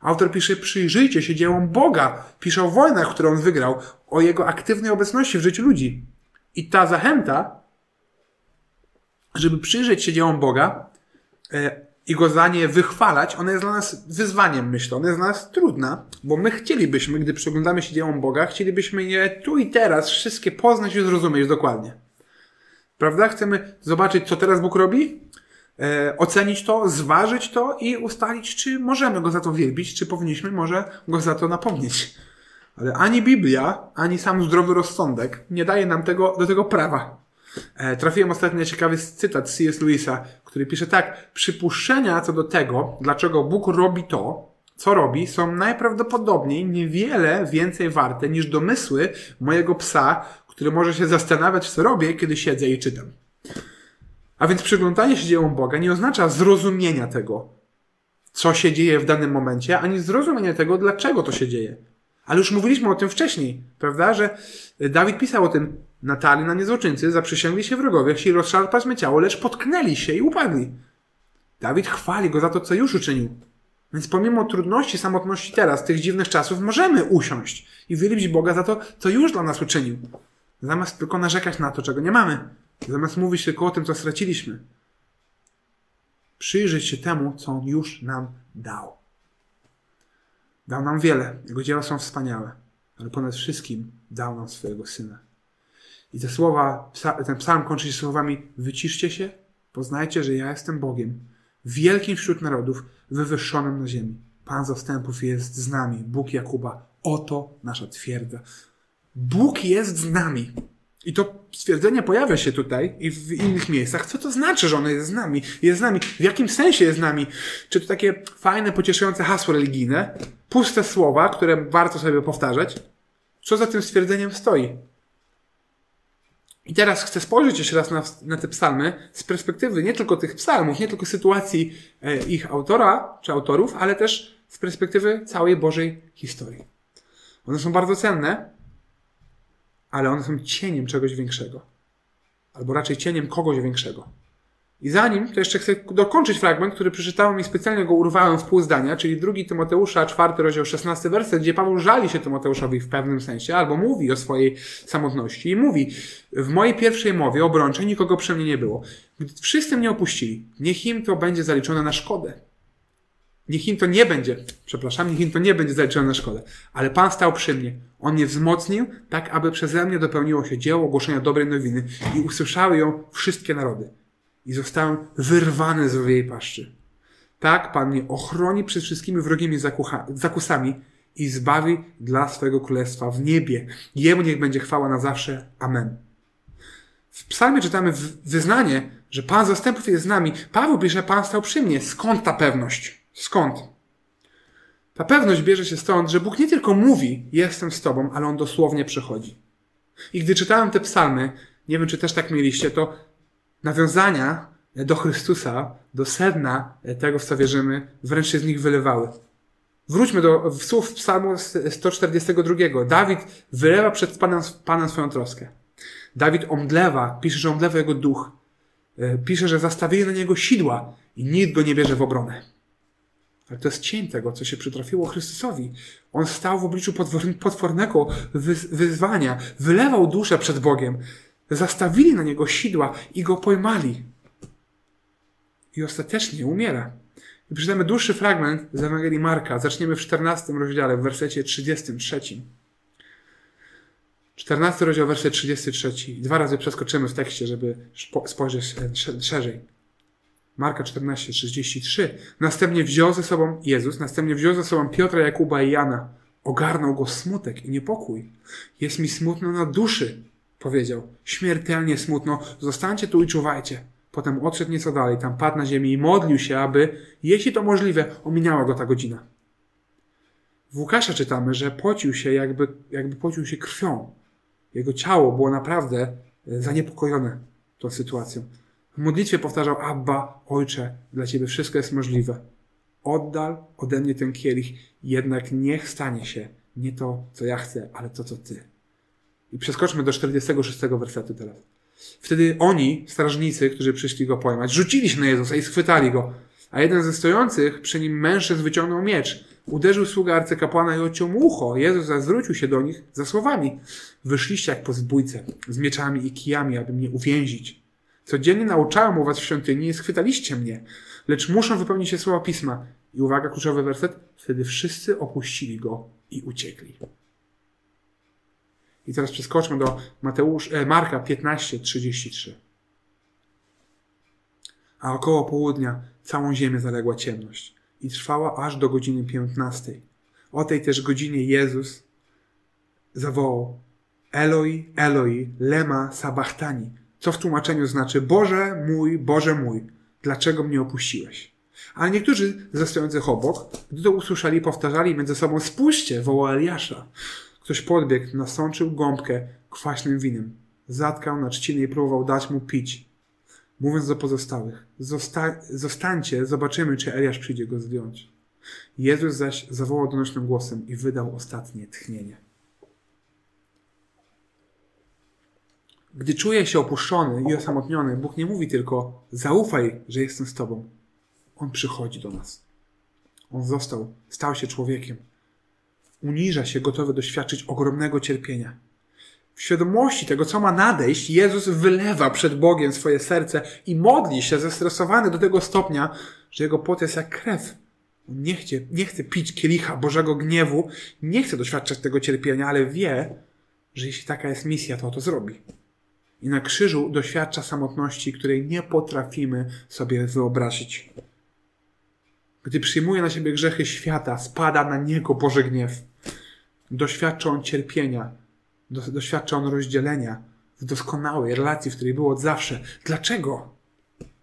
S1: Autor pisze, przyjrzyjcie się dziełom Boga, pisze o wojnach, które On wygrał, o Jego aktywnej obecności w życiu ludzi. I ta zachęta żeby przyjrzeć się dziełom Boga e, i go za nie wychwalać, ona jest dla nas wyzwaniem, myślę. Ona jest dla nas trudna, bo my chcielibyśmy, gdy przyglądamy się dziełom Boga, chcielibyśmy je tu i teraz wszystkie poznać i zrozumieć dokładnie. Prawda? Chcemy zobaczyć, co teraz Bóg robi, ocenić to, zważyć to i ustalić, czy możemy go za to wielbić, czy powinniśmy może go za to napomnieć. Ale ani Biblia, ani sam zdrowy rozsądek nie daje nam tego, do tego prawa. E, trafiłem ostatnio ciekawy cytat C.S. Lewisa, który pisze tak: Przypuszczenia co do tego, dlaczego Bóg robi to, co robi, są najprawdopodobniej niewiele więcej warte niż domysły mojego psa, który może się zastanawiać, co robię, kiedy siedzę i czytam. A więc przyglądanie się dziełom Boga nie oznacza zrozumienia tego, co się dzieje w danym momencie, ani zrozumienia tego, dlaczego to się dzieje. Ale już mówiliśmy o tym wcześniej, prawda? Że Dawid pisał o tym, Natali na niezłoczyńcy zaprzysięgli się wrogowie, chcieli rozszarpać me ciało, lecz potknęli się i upadli. Dawid chwali go za to, co już uczynił. Więc pomimo trudności, samotności teraz, tych dziwnych czasów, możemy usiąść i wielbić Boga za to, co już dla nas uczynił. Zamiast tylko narzekać na to, czego nie mamy. Zamiast mówić tylko o tym, co straciliśmy. Przyjrzeć się temu, co On już nam dał. Dał nam wiele. Jego dzieła są wspaniałe. ale ponad wszystkim dał nam swojego Syna. I te słowa, ten psalm kończy się słowami wyciszcie się, poznajcie, że ja jestem Bogiem, wielkim wśród narodów, wywyższonym na ziemi. Pan zastępów jest z nami, Bóg Jakuba. Oto nasza twierdza. Bóg jest z nami. I to stwierdzenie pojawia się tutaj i w innych miejscach. Co to znaczy, że ono jest z nami? Jest z nami. W jakim sensie jest z nami? Czy to takie fajne, pocieszające hasło religijne? Puste słowa, które warto sobie powtarzać? Co za tym stwierdzeniem stoi? I teraz chcę spojrzeć jeszcze raz na, na te psalmy z perspektywy nie tylko tych psalmów, nie tylko sytuacji e, ich autora czy autorów, ale też z perspektywy całej Bożej historii. One są bardzo cenne, ale one są cieniem czegoś większego. Albo raczej cieniem kogoś większego. I zanim, to jeszcze chcę dokończyć fragment, który przeczytałem i specjalnie go urwałem w pół zdania, czyli drugi Tymoteusza, czwarty rozdział, szesnasty werset, gdzie Paweł żali się Tymoteuszowi w pewnym sensie, albo mówi o swojej samotności i mówi, w mojej pierwszej mowie obrączę nikogo przy mnie nie było. Wszyscy mnie opuścili, niech im to będzie zaliczone na szkodę. Niech im to nie będzie, przepraszam, niech im to nie będzie zaliczone na szkodę. Ale Pan stał przy mnie. On mnie wzmocnił, tak aby przeze mnie dopełniło się dzieło ogłoszenia dobrej nowiny i usłyszały ją wszystkie narody i zostałem wyrwany z jej paszczy. Tak Pan mnie ochroni przed wszystkimi wrogimi zakusami i zbawi dla swojego królestwa w niebie. Jemu niech będzie chwała na zawsze. Amen. W psalmie czytamy wyznanie, że Pan zastępów jest z nami. Paweł pisze, Pan stał przy mnie. Skąd ta pewność? Skąd? Ta pewność bierze się stąd, że Bóg nie tylko mówi, jestem z Tobą, ale On dosłownie przychodzi. I gdy czytałem te psalmy, nie wiem, czy też tak mieliście, to nawiązania do Chrystusa, do sedna tego, w co wierzymy, wręcz się z nich wylewały. Wróćmy do słów psalmu 142. Dawid wylewa przed Panem, Panem swoją troskę. Dawid omdlewa, pisze, że omdlewa jego duch. E, pisze, że zastawili na niego sidła i nikt go nie bierze w obronę. Ale to jest cień tego, co się przytrafiło Chrystusowi. On stał w obliczu potwornego wyzwania, wylewał duszę przed Bogiem, Zastawili na niego sidła i go pojmali. I ostatecznie umiera. I przeczytamy dłuższy fragment z Ewangelii Marka. Zaczniemy w 14 rozdziale, w wersecie 33. 14 rozdział, werset 33. Dwa razy przeskoczymy w tekście, żeby spojrzeć szerzej. Marka 14, 33. Następnie wziął ze sobą Jezus, następnie wziął ze sobą Piotra, Jakuba i Jana. Ogarnął go smutek i niepokój. Jest mi smutno na duszy, Powiedział, śmiertelnie smutno, zostańcie tu i czuwajcie. Potem odszedł nieco dalej, tam padł na ziemię i modlił się, aby, jeśli to możliwe, ominęła go ta godzina. W Łukasza czytamy, że pocił się, jakby, jakby pocił się krwią. Jego ciało było naprawdę e, zaniepokojone tą sytuacją. W modlitwie powtarzał, Abba, Ojcze, dla Ciebie wszystko jest możliwe. Oddal ode mnie ten kielich, jednak niech stanie się nie to, co ja chcę, ale to, co Ty. I przeskoczmy do 46 wersetu teraz. Wtedy oni, strażnicy, którzy przyszli go pojmać, rzucili się na Jezusa i schwytali go. A jeden ze stojących przy nim mężczyzn wyciągnął miecz. Uderzył sługa arcykapłana i odciął mu ucho. Jezus zwrócił się do nich za słowami. Wyszliście jak po zbójce, z mieczami i kijami, aby mnie uwięzić. Codziennie nauczałem u was w świątyni i schwytaliście mnie. Lecz muszą wypełnić się słowa pisma. I uwaga, kluczowy werset. Wtedy wszyscy opuścili go i uciekli. I teraz przeskoczmy do Mateusz, e, Marka 15:33. A około południa całą ziemię zaległa ciemność i trwała aż do godziny 15. O tej też godzinie Jezus zawołał Eloi, Eloi, lema sabachthani, co w tłumaczeniu znaczy Boże mój, Boże mój, dlaczego mnie opuściłeś? Ale niektórzy ze stojących obok, gdy to usłyszeli, powtarzali między sobą spójrzcie, wołał Eliasza. Ktoś podbiegł, nasączył gąbkę kwaśnym winem. Zatkał na trzcinę i próbował dać mu pić. Mówiąc do pozostałych, Zosta zostańcie, zobaczymy, czy Eliasz przyjdzie go zdjąć. Jezus zaś zawołał donośnym głosem i wydał ostatnie tchnienie. Gdy czuje się opuszczony i osamotniony, Bóg nie mówi tylko zaufaj, że jestem z Tobą. On przychodzi do nas. On został, stał się człowiekiem uniża się, gotowy doświadczyć ogromnego cierpienia. W świadomości tego, co ma nadejść, Jezus wylewa przed Bogiem swoje serce i modli się zestresowany do tego stopnia, że jego pot jest jak krew. On nie chce, nie chce pić kielicha Bożego gniewu, nie chce doświadczać tego cierpienia, ale wie, że jeśli taka jest misja, to to zrobi. I na krzyżu doświadcza samotności, której nie potrafimy sobie wyobrazić. Gdy przyjmuje na siebie grzechy świata, spada na niego Boży gniew. Doświadcza on cierpienia, doświadcza on rozdzielenia w doskonałej relacji, w której było od zawsze. Dlaczego?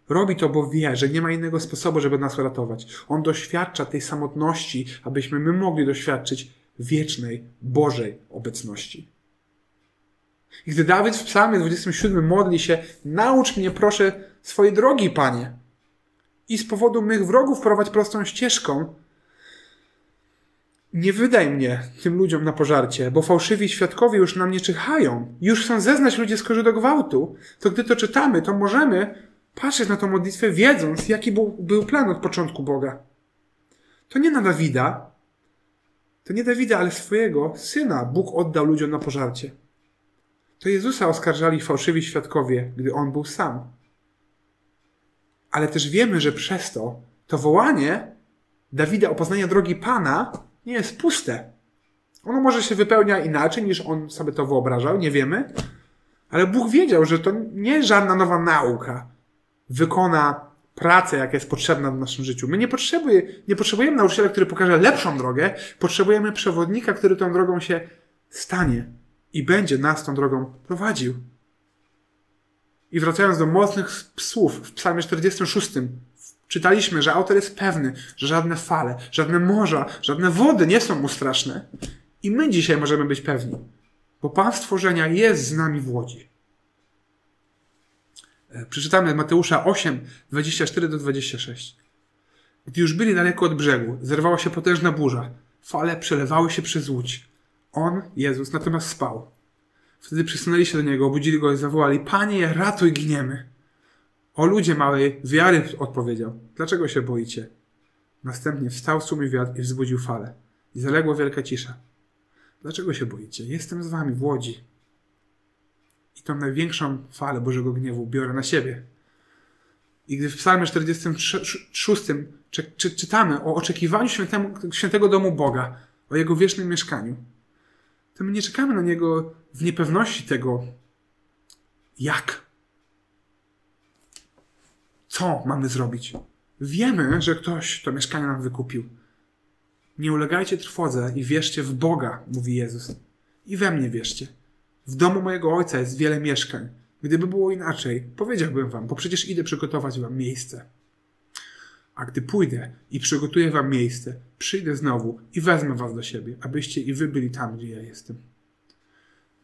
S1: Robi to, bo wie, że nie ma innego sposobu, żeby nas uratować. On doświadcza tej samotności, abyśmy my mogli doświadczyć wiecznej, Bożej obecności. I gdy Dawid w psalmie 27 modli się, naucz mnie proszę swojej drogi, Panie, i z powodu mych wrogów prowadź prostą ścieżką, nie wydaj mnie tym ludziom na pożarcie, bo fałszywi świadkowie już na mnie czyhają. Już chcą zeznać ludzie skorzy do gwałtu. To gdy to czytamy, to możemy patrzeć na tę modlitwę, wiedząc, jaki był, był plan od początku Boga. To nie na Dawida, to nie Dawida, ale swojego syna Bóg oddał ludziom na pożarcie. To Jezusa oskarżali fałszywi świadkowie, gdy on był sam. Ale też wiemy, że przez to to wołanie Dawida o poznanie drogi Pana nie jest puste. Ono może się wypełnia inaczej niż on sobie to wyobrażał, nie wiemy. Ale Bóg wiedział, że to nie żadna nowa nauka wykona pracę, jaka jest potrzebna w naszym życiu. My nie, potrzebuje, nie potrzebujemy nauczyciela, który pokaże lepszą drogę, potrzebujemy przewodnika, który tą drogą się stanie będzie nas tą drogą prowadził. I wracając do mocnych słów w Psalmie 46, czytaliśmy, że autor jest pewny, że żadne fale, żadne morza, żadne wody nie są mu straszne. I my dzisiaj możemy być pewni, bo Pan stworzenia jest z nami w łodzi. E, przeczytamy Mateusza 8, 24 do 26. Gdy już byli daleko od brzegu, zerwała się potężna burza. Fale przelewały się przez łódź. On, Jezus, natomiast spał. Wtedy przysunęli się do niego, obudzili go i zawołali: Panie, ratuj, gniemy. O ludzie małej wiary odpowiedział: Dlaczego się boicie? Następnie wstał sumy wiatr i wzbudził falę. I zaległa wielka cisza. Dlaczego się boicie? Jestem z wami w łodzi. I tą największą falę Bożego gniewu biorę na siebie. I gdy w Psalmie 46 czy, czy, czytamy o oczekiwaniu świętego domu Boga, o jego wiecznym mieszkaniu, to my nie czekamy na niego w niepewności tego, jak co mamy zrobić? Wiemy, że ktoś to mieszkanie nam wykupił. Nie ulegajcie trwodze i wierzcie w Boga, mówi Jezus. I we mnie wierzcie. W domu mojego ojca jest wiele mieszkań. Gdyby było inaczej, powiedziałbym wam, bo przecież idę przygotować wam miejsce. A gdy pójdę i przygotuję wam miejsce, przyjdę znowu i wezmę was do siebie, abyście i wy byli tam, gdzie ja jestem.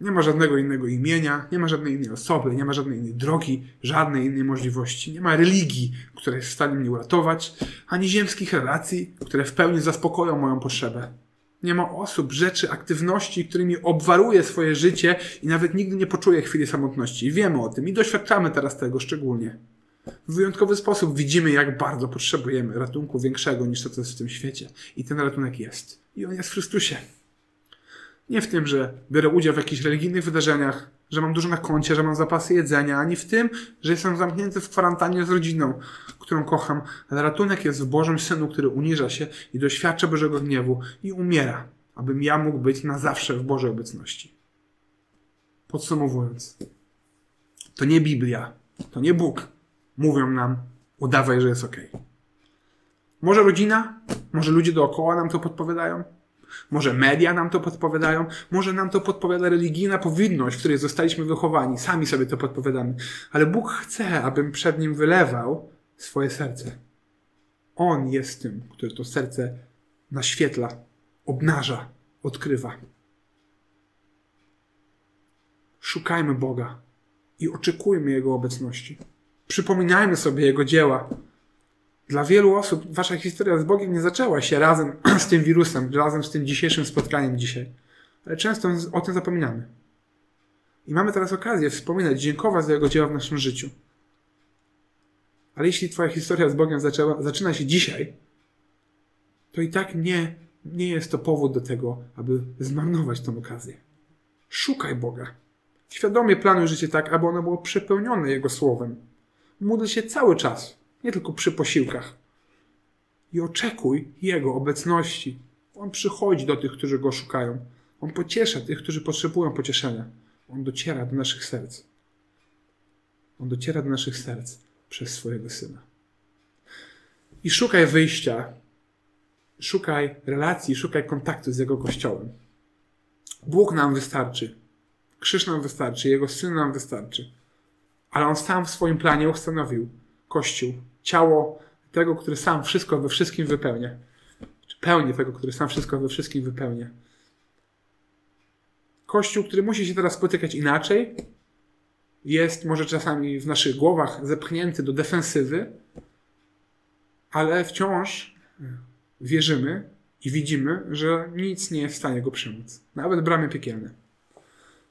S1: Nie ma żadnego innego imienia, nie ma żadnej innej osoby, nie ma żadnej innej drogi, żadnej innej możliwości. Nie ma religii, która jest w stanie mnie uratować, ani ziemskich relacji, które w pełni zaspokoją moją potrzebę. Nie ma osób, rzeczy, aktywności, którymi obwaruję swoje życie i nawet nigdy nie poczuję chwili samotności. Wiemy o tym i doświadczamy teraz tego szczególnie. W wyjątkowy sposób widzimy, jak bardzo potrzebujemy ratunku większego niż to, co jest w tym świecie. I ten ratunek jest. I on jest w Chrystusie. Nie w tym, że biorę udział w jakichś religijnych wydarzeniach, że mam dużo na koncie, że mam zapasy jedzenia, ani w tym, że jestem zamknięty w kwarantannie z rodziną, którą kocham, ale ratunek jest w Bożym Synu, który uniża się i doświadcza Bożego gniewu i umiera, abym ja mógł być na zawsze w Bożej obecności. Podsumowując, to nie Biblia, to nie Bóg mówią nam, udawaj, że jest ok. Może rodzina, może ludzie dookoła nam to podpowiadają, może media nam to podpowiadają, może nam to podpowiada religijna powinność, w której zostaliśmy wychowani, sami sobie to podpowiadamy. Ale Bóg chce, abym przed Nim wylewał swoje serce. On jest tym, który to serce naświetla, obnaża, odkrywa. Szukajmy Boga i oczekujmy Jego obecności. Przypominajmy sobie Jego dzieła, dla wielu osób wasza historia z Bogiem nie zaczęła się razem [clears throat] z tym wirusem, razem z tym dzisiejszym spotkaniem dzisiaj. Ale często o tym zapominamy. I mamy teraz okazję wspominać, dziękować za Jego dzieła w naszym życiu. Ale jeśli Twoja historia z Bogiem zaczęła, zaczyna się dzisiaj, to i tak nie, nie jest to powód do tego, aby zmarnować tę okazję. Szukaj Boga. Świadomie planuj życie tak, aby ono było przepełnione Jego słowem. Módl się cały czas nie tylko przy posiłkach. i oczekuj Jego obecności. On przychodzi do tych, którzy Go szukają. On pociesza tych, którzy potrzebują pocieszenia. On dociera do naszych serc. On dociera do naszych serc przez swojego Syna. I szukaj wyjścia, szukaj relacji, szukaj kontaktu z Jego Kościołem. Bóg nam wystarczy. Krzyż nam wystarczy, Jego Syn nam wystarczy. Ale On sam w swoim planie ustanowił Kościół, ciało tego, który sam wszystko we wszystkim wypełnia. Czy pełni tego, który sam wszystko we wszystkim wypełnia. Kościół, który musi się teraz spotykać inaczej, jest może czasami w naszych głowach zepchnięty do defensywy, ale wciąż wierzymy i widzimy, że nic nie jest w stanie go przemóc. Nawet bramy piekielne.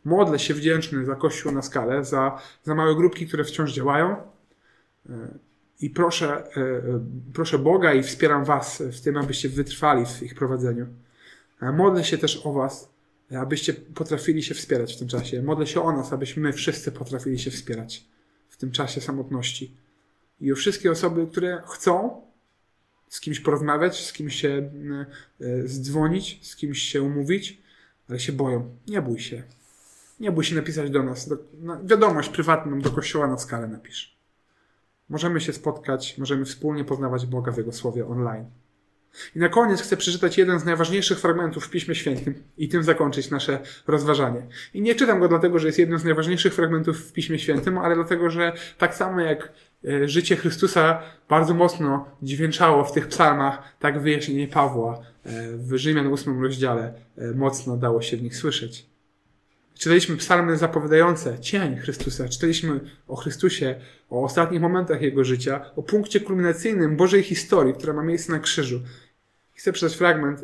S1: Modlę się wdzięczny za Kościół na skalę, za, za małe grupki, które wciąż działają. I proszę, proszę Boga i wspieram Was w tym, abyście wytrwali w ich prowadzeniu. Modlę się też o Was, abyście potrafili się wspierać w tym czasie. Modlę się o nas, abyśmy wszyscy potrafili się wspierać w tym czasie samotności. I o wszystkie osoby, które chcą z kimś porozmawiać, z kimś się e, zdzwonić, z kimś się umówić, ale się boją. Nie bój się. Nie bój się napisać do nas. Do, na wiadomość prywatną do kościoła na skalę napisz. Możemy się spotkać, możemy wspólnie poznawać Boga w Jego słowie online. I na koniec chcę przeczytać jeden z najważniejszych fragmentów w Piśmie Świętym i tym zakończyć nasze rozważanie. I nie czytam go dlatego, że jest jednym z najważniejszych fragmentów w Piśmie Świętym, ale dlatego, że tak samo jak e, życie Chrystusa bardzo mocno dźwięczało w tych psalmach, tak wyjaśnienie Pawła e, w Rzymian 8 rozdziale e, mocno dało się w nich słyszeć. Czytaliśmy psalmy zapowiadające cień Chrystusa, czytaliśmy o Chrystusie, o ostatnich momentach Jego życia, o punkcie kulminacyjnym Bożej historii, która ma miejsce na krzyżu. Chcę przeczytać fragment, e,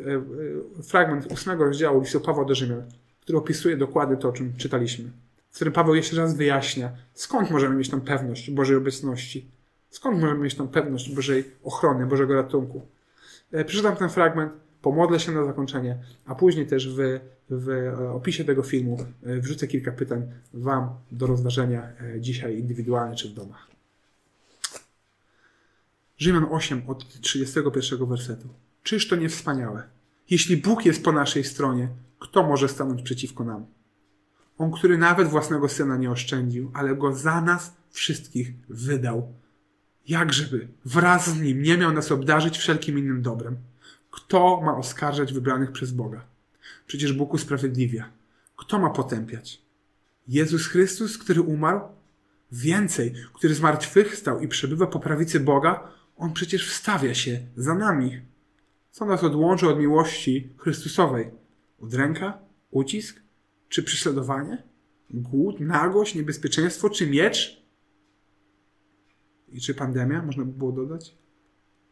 S1: e, fragment ósmego rozdziału listu Pawła do Rzymian, który opisuje dokładnie to, o czym czytaliśmy. W którym Paweł jeszcze raz wyjaśnia, skąd możemy mieć tą pewność Bożej obecności, skąd możemy mieć tą pewność Bożej ochrony, Bożego ratunku. E, przeczytam ten fragment, pomodlę się na zakończenie, a później też w, w opisie tego filmu wrzucę kilka pytań Wam do rozważenia dzisiaj indywidualnie czy w domach. Rzymian 8 od 31 wersetu. Czyż to nie wspaniałe? Jeśli Bóg jest po naszej stronie, kto może stanąć przeciwko nam? On, który nawet własnego syna nie oszczędził, ale go za nas wszystkich wydał. Jakżeby wraz z nim nie miał nas obdarzyć wszelkim innym dobrem? Kto ma oskarżać wybranych przez Boga? Przecież Bóg usprawiedliwia. Kto ma potępiać? Jezus Chrystus, który umarł? Więcej, który z martwych stał i przebywa po prawicy Boga, on przecież wstawia się za nami. Co nas odłączy od miłości Chrystusowej? Udręka? Ucisk? Czy prześladowanie? Głód, nagość, niebezpieczeństwo, czy miecz? I czy pandemia, można by było dodać?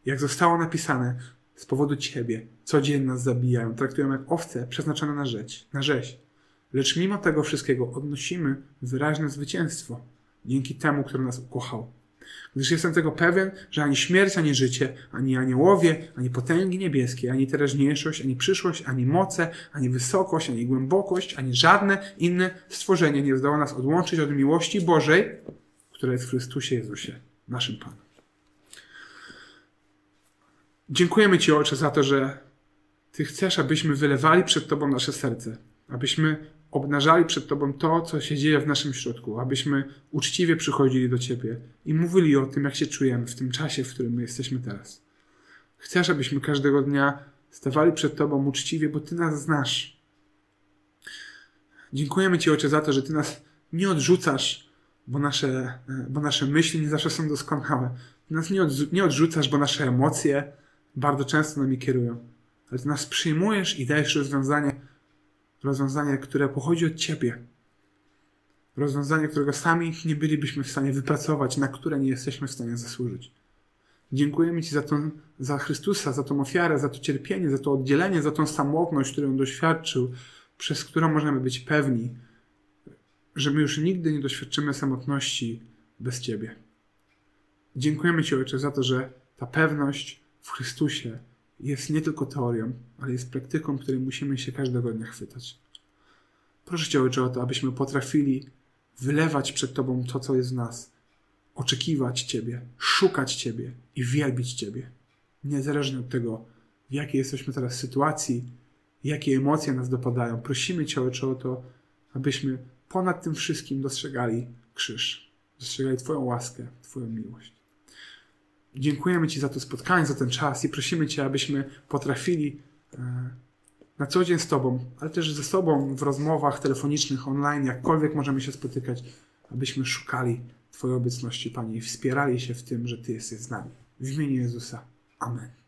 S1: Jak zostało napisane, z powodu Ciebie codziennie nas zabijają, traktują jak owce przeznaczone na rzeź, na rzeź. Lecz mimo tego wszystkiego odnosimy wyraźne zwycięstwo dzięki temu, który nas ukochał. Gdyż jestem tego pewien, że ani śmierć, ani życie, ani aniołowie, ani potęgi niebieskie, ani teraźniejszość, ani przyszłość, ani moce, ani wysokość, ani głębokość, ani żadne inne stworzenie nie zdoła nas odłączyć od miłości Bożej, która jest w Chrystusie Jezusie, naszym Panem. Dziękujemy Ci, Ojcze, za to, że Ty chcesz, abyśmy wylewali przed Tobą nasze serce, abyśmy obnażali przed Tobą to, co się dzieje w naszym środku, abyśmy uczciwie przychodzili do Ciebie i mówili o tym, jak się czujemy w tym czasie, w którym my jesteśmy teraz. Chcesz, abyśmy każdego dnia stawali przed Tobą uczciwie, bo Ty nas znasz. Dziękujemy Ci, Ojcze, za to, że Ty nas nie odrzucasz, bo nasze, bo nasze myśli nie zawsze są doskonałe. Ty nas nie, nie odrzucasz, bo nasze emocje bardzo często nami kierują. Ale Ty nas przyjmujesz i dajesz rozwiązanie, rozwiązanie, które pochodzi od Ciebie. Rozwiązanie, którego sami nie bylibyśmy w stanie wypracować, na które nie jesteśmy w stanie zasłużyć. Dziękujemy Ci za, tą, za Chrystusa, za tą ofiarę, za to cierpienie, za to oddzielenie, za tą samotność, którą doświadczył, przez którą możemy być pewni, że my już nigdy nie doświadczymy samotności bez Ciebie. Dziękujemy Ci, Ojcze, za to, że ta pewność w Chrystusie jest nie tylko teorią, ale jest praktyką, której musimy się każdego dnia chwytać. Proszę Cię, Ojcze, o to, abyśmy potrafili wylewać przed Tobą to, co jest w nas, oczekiwać Ciebie, szukać Ciebie i wielbić Ciebie. niezależnie od tego, w jakiej jesteśmy teraz sytuacji, jakie emocje nas dopadają. Prosimy Cię, Ojcze, o to, abyśmy ponad tym wszystkim dostrzegali krzyż, dostrzegali Twoją łaskę, Twoją miłość. Dziękujemy Ci za to spotkanie, za ten czas i prosimy Cię, abyśmy potrafili e, na co dzień z Tobą, ale też ze sobą w rozmowach telefonicznych, online, jakkolwiek możemy się spotykać, abyśmy szukali Twojej obecności, Panie, i wspierali się w tym, że Ty jesteś z nami. W imieniu Jezusa. Amen.